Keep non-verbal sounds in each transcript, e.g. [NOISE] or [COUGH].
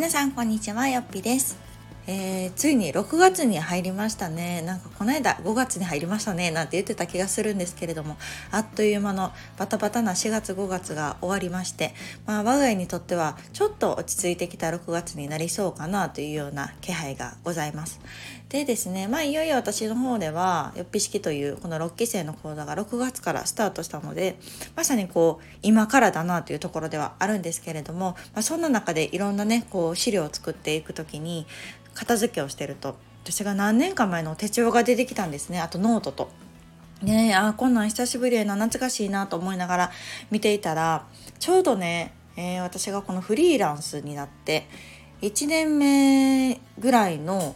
皆さんこんにちは。よっぴです、えー、ついに6月に入りましたね。なんかこの間5月に入りましたね。なんて言ってた気がするんですけれども。あっという間のバタバタな4月5月が終わりまして。まあ我が家にとってはちょっと落ち着いてきた6月になりそうかなというような気配がございます。でですねまあいよいよ私の方ではよっぴ式というこの6期生の講座が6月からスタートしたのでまさにこう今からだなというところではあるんですけれども、まあ、そんな中でいろんなねこう資料を作っていく時に片付けをしてると私が何年か前の手帳が出てきたんですねあとノートと。ねあこんなん久しぶりやな懐かしいなと思いながら見ていたらちょうどね、えー、私がこのフリーランスになって1年目ぐらいの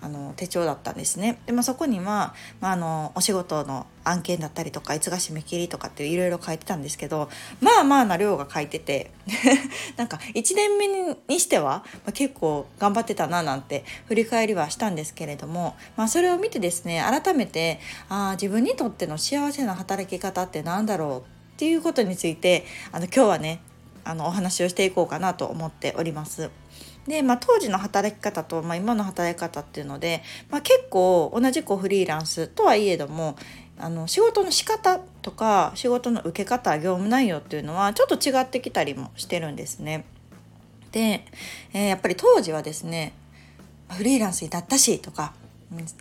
あの手帳だったんですね。でまあ、そこには、まあ、あのお仕事の案件だったりとかいつが締め切りとかっていろいろ書いてたんですけどまあまあな量が書いてて [LAUGHS] なんか1年目にしては、まあ、結構頑張ってたななんて振り返りはしたんですけれども、まあ、それを見てですね改めてあ自分にとっての幸せな働き方って何だろうっていうことについてあの今日はねあのお話をしていこうかなと思っております。で、まあ、当時の働き方と、まあ、今の働き方っていうので、まあ、結構同じくフリーランスとはいえどもあの仕事の仕方とか仕事の受け方業務内容っていうのはちょっと違ってきたりもしてるんですね。で、えー、やっぱり当時はですねフリーランスになったしとか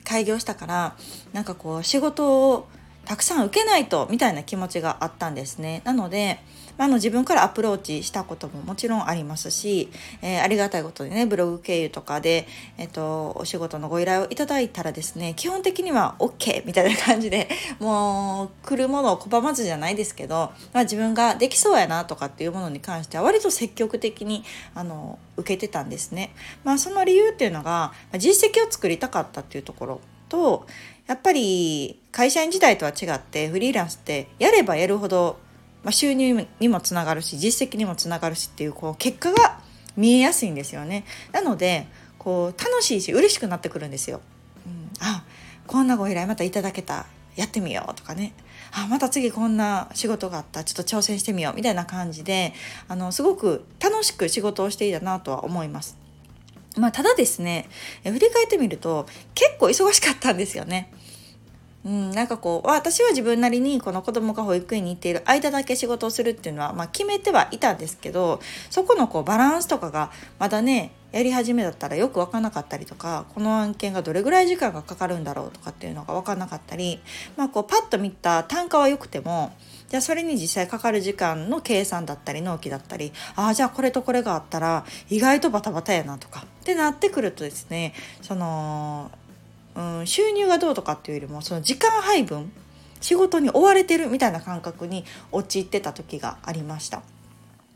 開業したからなんかこう仕事をたくさん受けないとみたいな気持ちがあったんですね。なのであの自分からアプローチしたことももちろんありますし、えー、ありがたいことにねブログ経由とかで、えーと、お仕事のご依頼をいただいたらですね基本的には OK みたいな感じで [LAUGHS] もう来るものを拒まずじゃないですけど、まあ、自分ができそうやなとかっていうものに関しては割と積極的にあの受けてたんですね。まあ、その理由っていうのが実績を作りたかったっていうところとやっぱり会社員時代とは違ってフリーランスってやればやるほどまあ、収入にもつながるし実績にもつながるしっていうこう結果が見えやすいんですよね。なのでこう楽しいし嬉しくなってくるんですよ。うん、あこんなご依頼またいただけたやってみようとかねあまた次こんな仕事があったちょっと挑戦してみようみたいな感じであのすごく楽しく仕事をしていたなとは思います。まあ、ただですね振り返ってみると結構忙しかったんですよね。うん、なんかこう私は自分なりにこの子供が保育園に行っている間だけ仕事をするっていうのは、まあ、決めてはいたんですけどそこのこうバランスとかがまだねやり始めだったらよく分かんなかったりとかこの案件がどれぐらい時間がかかるんだろうとかっていうのが分かんなかったり、まあ、こうパッと見た単価は良くてもじゃあそれに実際かかる時間の計算だったり納期だったりああじゃあこれとこれがあったら意外とバタバタやなとかってなってくるとですねそのうん、収入がどうとかっていうよりもその時間配分仕事に追われてるみたいな感覚に陥ってた時がありました。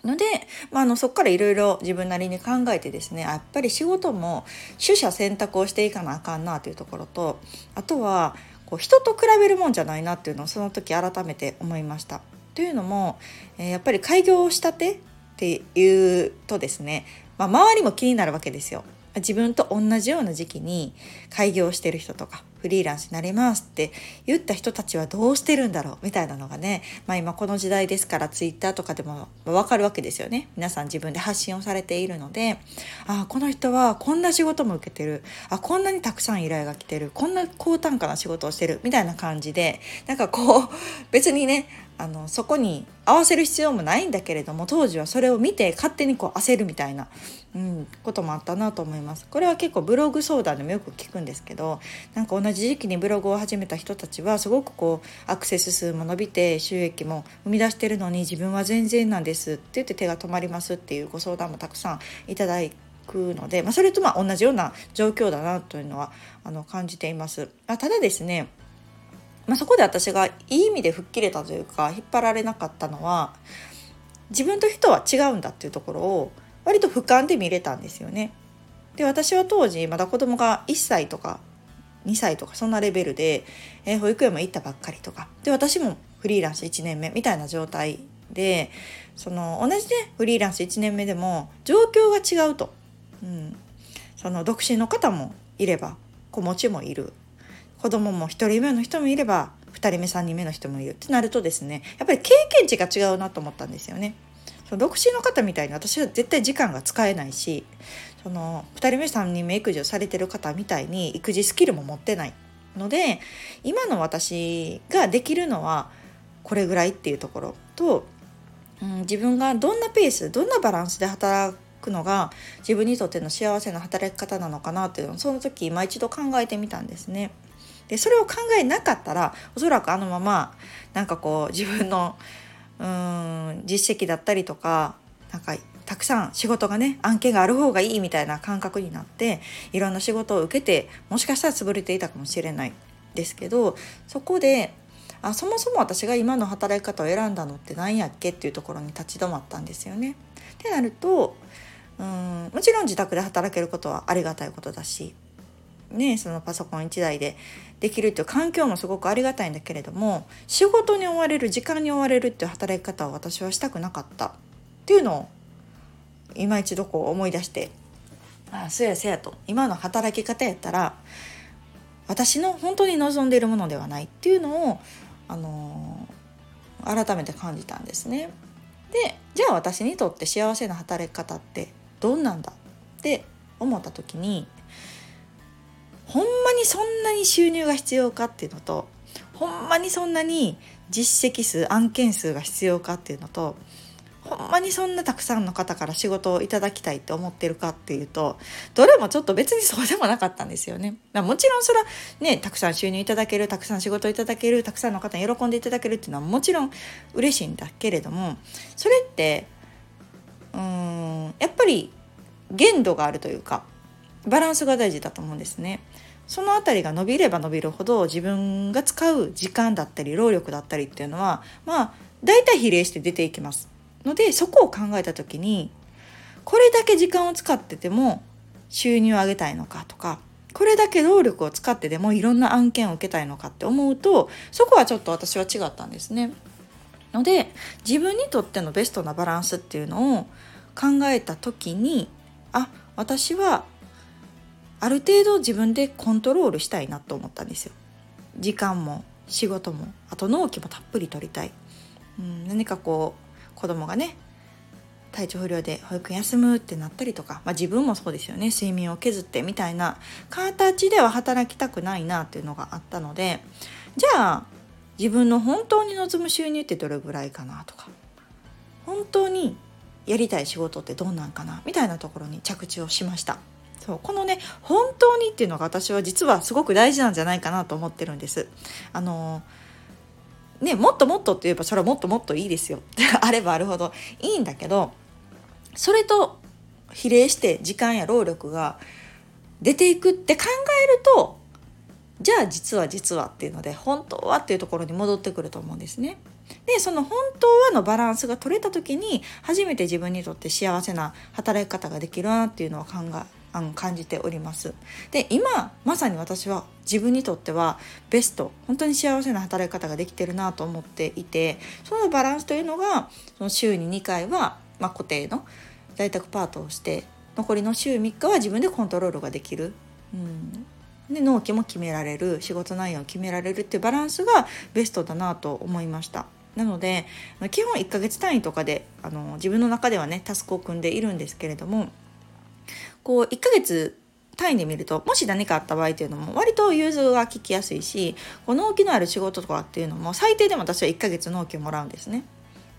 ので、まあ、あのそこからいろいろ自分なりに考えてですねやっぱり仕事も取捨選択をしていかなあかんなというところとあとはこう人と比べるもんじゃないなっていうのをその時改めて思いました。というのも、え、やっぱり開業したてっていうとですね、まあ、周りも気になるわけですよ。自分と同じような時期に開業してる人とかフリーランスになれますって言った人たちはどうしてるんだろうみたいなのがね、まあ、今この時代ですからツイッターとかでも分かるわけですよね。皆さん自分で発信をされているのであこの人はこんな仕事も受けてる。あこんなにたくさん依頼が来てる。こんな高単価な仕事をしてる。みたいな感じでなんかこう別にねあのそこに合わせる必要もないんだけれども当時はそれを見て勝手にこう焦るみたいな、うん、こともあったなと思います。これは結構ブログ相談でもよく聞くんですけどなんか同じ時期にブログを始めた人たちはすごくこうアクセス数も伸びて収益も生み出してるのに自分は全然なんですって言って手が止まりますっていうご相談もたくさんいただくので、まあ、それとまあ同じような状況だなというのはあの感じています。あただですねまあ、そこで私がいい意味で吹っ切れたというか引っ張られなかったのは自分と人は違うんだっていうところを割と俯瞰で見れたんですよね。で私は当時まだ子供が1歳とか2歳とかそんなレベルで、えー、保育園も行ったばっかりとか。で私もフリーランス1年目みたいな状態でその同じねフリーランス1年目でも状況が違うと、うん、その独身の方もいれば子持ちもいる。子供も1人目の人もいれば2人目3人目の人もいるってなるとですねやっぱり経験値が違うなと思ったんですよね。その独身の方みたいに私は絶対時間が使えないしその2人目3人目育児をされてる方みたいに育児スキルも持ってないので今の私ができるのはこれぐらいっていうところと、うん、自分がどんなペースどんなバランスで働くのが自分にとっての幸せな働き方なのかなっていうのをその時今一度考えてみたんですね。でそれを考えなかったらおそらくあのままなんかこう自分のうん実績だったりとかなんかたくさん仕事がね案件がある方がいいみたいな感覚になっていろんな仕事を受けてもしかしたら潰れていたかもしれないですけどそこであそもそも私が今の働き方を選んだのって何やっけっていうところに立ち止まったんですよね。ってなるとうんもちろん自宅で働けることはありがたいことだし、ね、そのパソコン1台でできるっていう環境もすごくありがたいんだけれども仕事に追われる時間に追われるっていう働き方を私はしたくなかった。っていうのを今一度こう思い出してああそうやそうやと。今の働き方やったら私の本当に望んでいるものではない。っていうのを、あのー、改めて感じたんですね。でじゃあ私にとって幸せな働き方ってどんなんだって思った時にほんまにそんなに収入が必要かっていうのとほんまにそんなに実績数案件数が必要かっていうのとほんまにそんなたくさんの方から仕事をいただきたいって思ってるかっていうとどれもちょっと別にそうでもなかったんですよね。もちろんそれはねたくさん収入いただけるたくさん仕事いただけるたくさんの方に喜んでいただけるっていうのはもちろん嬉しいんだけれどもそれってうーんやっぱり限度があるというかバランスが大事だと思うんですね。その辺りが伸びれば伸びるほど自分が使う時間だったり労力だったりっていうのはまあ大体比例して出ていきます。のでそこを考えた時にこれだけ時間を使ってても収入を上げたいのかとかこれだけ労力を使ってでもいろんな案件を受けたいのかって思うとそこはちょっと私は違ったんですね。ので自分にとってのベストなバランスっていうのを考えた時にあ私はある程度自分でコントロールしたいなと思ったんですよ。時間も仕事もあと納期もたっぷり取りたい。うん、何かこう子供がね体調不良で保育園休むってなったりとか、まあ、自分もそうですよね睡眠を削ってみたいな形では働きたくないなっていうのがあったのでじゃあ自分の本当に望む収入ってどれぐらいかなとか本当にやりたい仕事ってどうなんかなみたいなところに着地をしました。そうこのね本当にっていうのが私は実はすごく大事なんじゃないかなと思ってるんです。あのね、もっともっとって言えばそれはもっともっといいですよ [LAUGHS] あればあるほどいいんだけどそれと比例して時間や労力が出ていくって考えるとじゃあ実は実はっていうので本当はっていうところに戻ってくると思うんですね。でその本当はのバランスが取れた時に初めて自分にとって幸せな働き方ができるなっていうのを考えあの感じております。で今まさに私は自分にとってはベスト本当に幸せな働き方ができてるなと思っていてそのバランスというのがその週に2回は、まあ、固定の在宅パートをして残りの週3日は自分でコントロールができる。うんで納期も決められる仕事内容を決められるっていうバランスがベストだなと思いました。なので基本1ヶ月単位とかであの自分の中ではねタスクを組んでいるんですけれどもこう1ヶ月単位で見るともし何かあった場合っていうのも割と融通が利きやすいしこう納期のある仕事とかっていうのも最低でも私は1ヶ月納期をもらうんですね。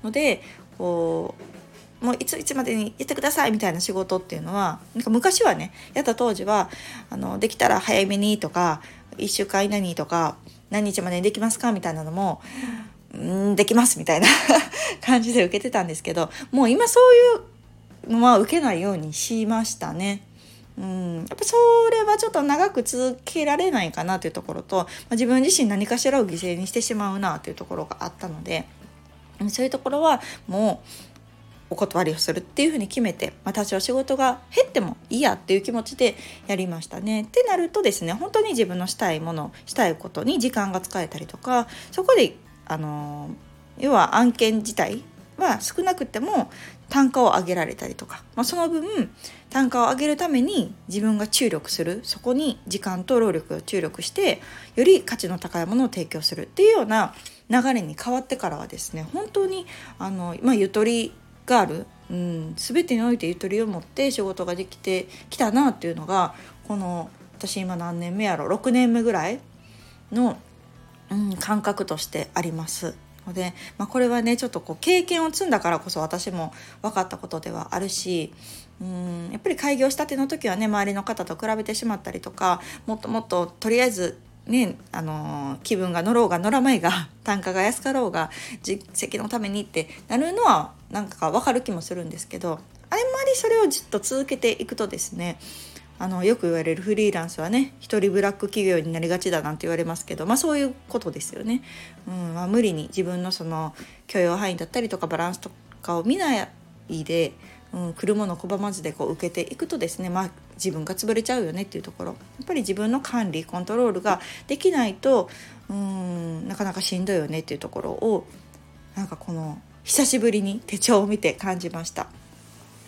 のでこうもういついつまでにやってくださいみたいな仕事っていうのはなんか昔はねやった当時はあのできたら早めにとか1週間以内にとか何日までにできますかみたいなのもうんできますみたいな [LAUGHS] 感じで受けてたんですけどもう今そういうは受けないようにしましたね。うん、やっぱそれはちょっと長く続けられないかなというところと、まあ、自分自身何かしらを犠牲にしてしまうなというところがあったのでそういうところはもうお断りをするっていうふうに決めて、まあ、多少仕事が減ってもいいやっていう気持ちでやりましたね。ってなるとですね本当に自分のしたいものしたいことに時間が使えたりとかそこであの要は案件自体は少なくても単価を上げられたりとか、まあ、その分単価を上げるために自分が注力する。そこに時間と労力を注力してより価値の高いものを提供するっていうような流れに変わってからはですね本当にあの、まあ、ゆとりがある、うん、全てにおいてゆとりを持って仕事ができてきたなっていうのがこの私今何年目やろ6年目ぐらいの、うん、感覚としてあります。ので、まあ、これはねちょっとこう経験を積んだからこそ私も分かったことではあるしうんやっぱり開業したての時はね周りの方と比べてしまったりとかもっともっととりあえずねあの気分が乗ろうが乗らないが [LAUGHS] 単価が安かろうが実績のためにってなるのはなんか分かる気もするんですけどあんまりそれをずっと続けていくとですねあのよく言われるフリーランスはね一人ブラック企業になりがちだなんて言われますけどまあそういうことですよね。うんまあ、無理に自分のその許容範囲だったりとかバランスとかを見ないで、うん、来るもの拒まずでこう受けていくとですね、まあ、自分が潰れちゃうよねっていうところやっぱり自分の管理コントロールができないとうんなかなかしんどいよねっていうところをなんかこの久しぶりに手帳を見て感じました。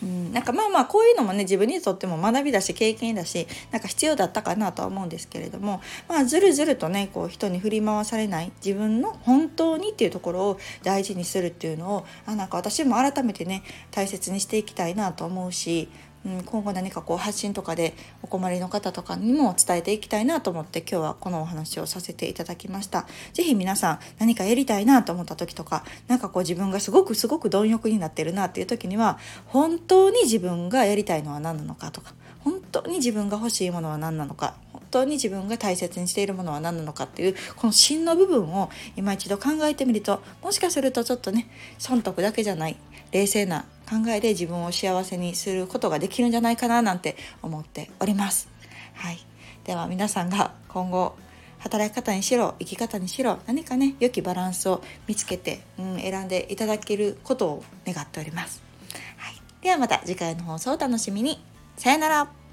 うん、なんかまあまあこういうのもね自分にとっても学びだし経験だしなんか必要だったかなとは思うんですけれどもまあずるずるとねこう人に振り回されない自分の本当にっていうところを大事にするっていうのをあなんか私も改めてね大切にしていきたいなと思うしうん、今後何かこう発信とかでお困りの方とかにも伝えていきたいなと思って今日はこのお話をさせていただきました。是非皆さん何かやりたいなと思った時とか何かこう自分がすごくすごく貪欲になってるなっていう時には本当に自分がやりたいのは何なのかとか本当に自分が欲しいものは何なのか当に自分が大切にしているものは何なのかっていうこの芯の部分を今一度考えてみるともしかするとちょっとね損得だけじゃない冷静な考えで自分を幸せにすることができるんじゃないかななんて思っております。はい、では皆さんが今後働き方にしろ生き方にしろ何かね良きバランスを見つけて、うん、選んでいただけることを願っております。はい、ではまた次回の放送をお楽しみに。さよなら。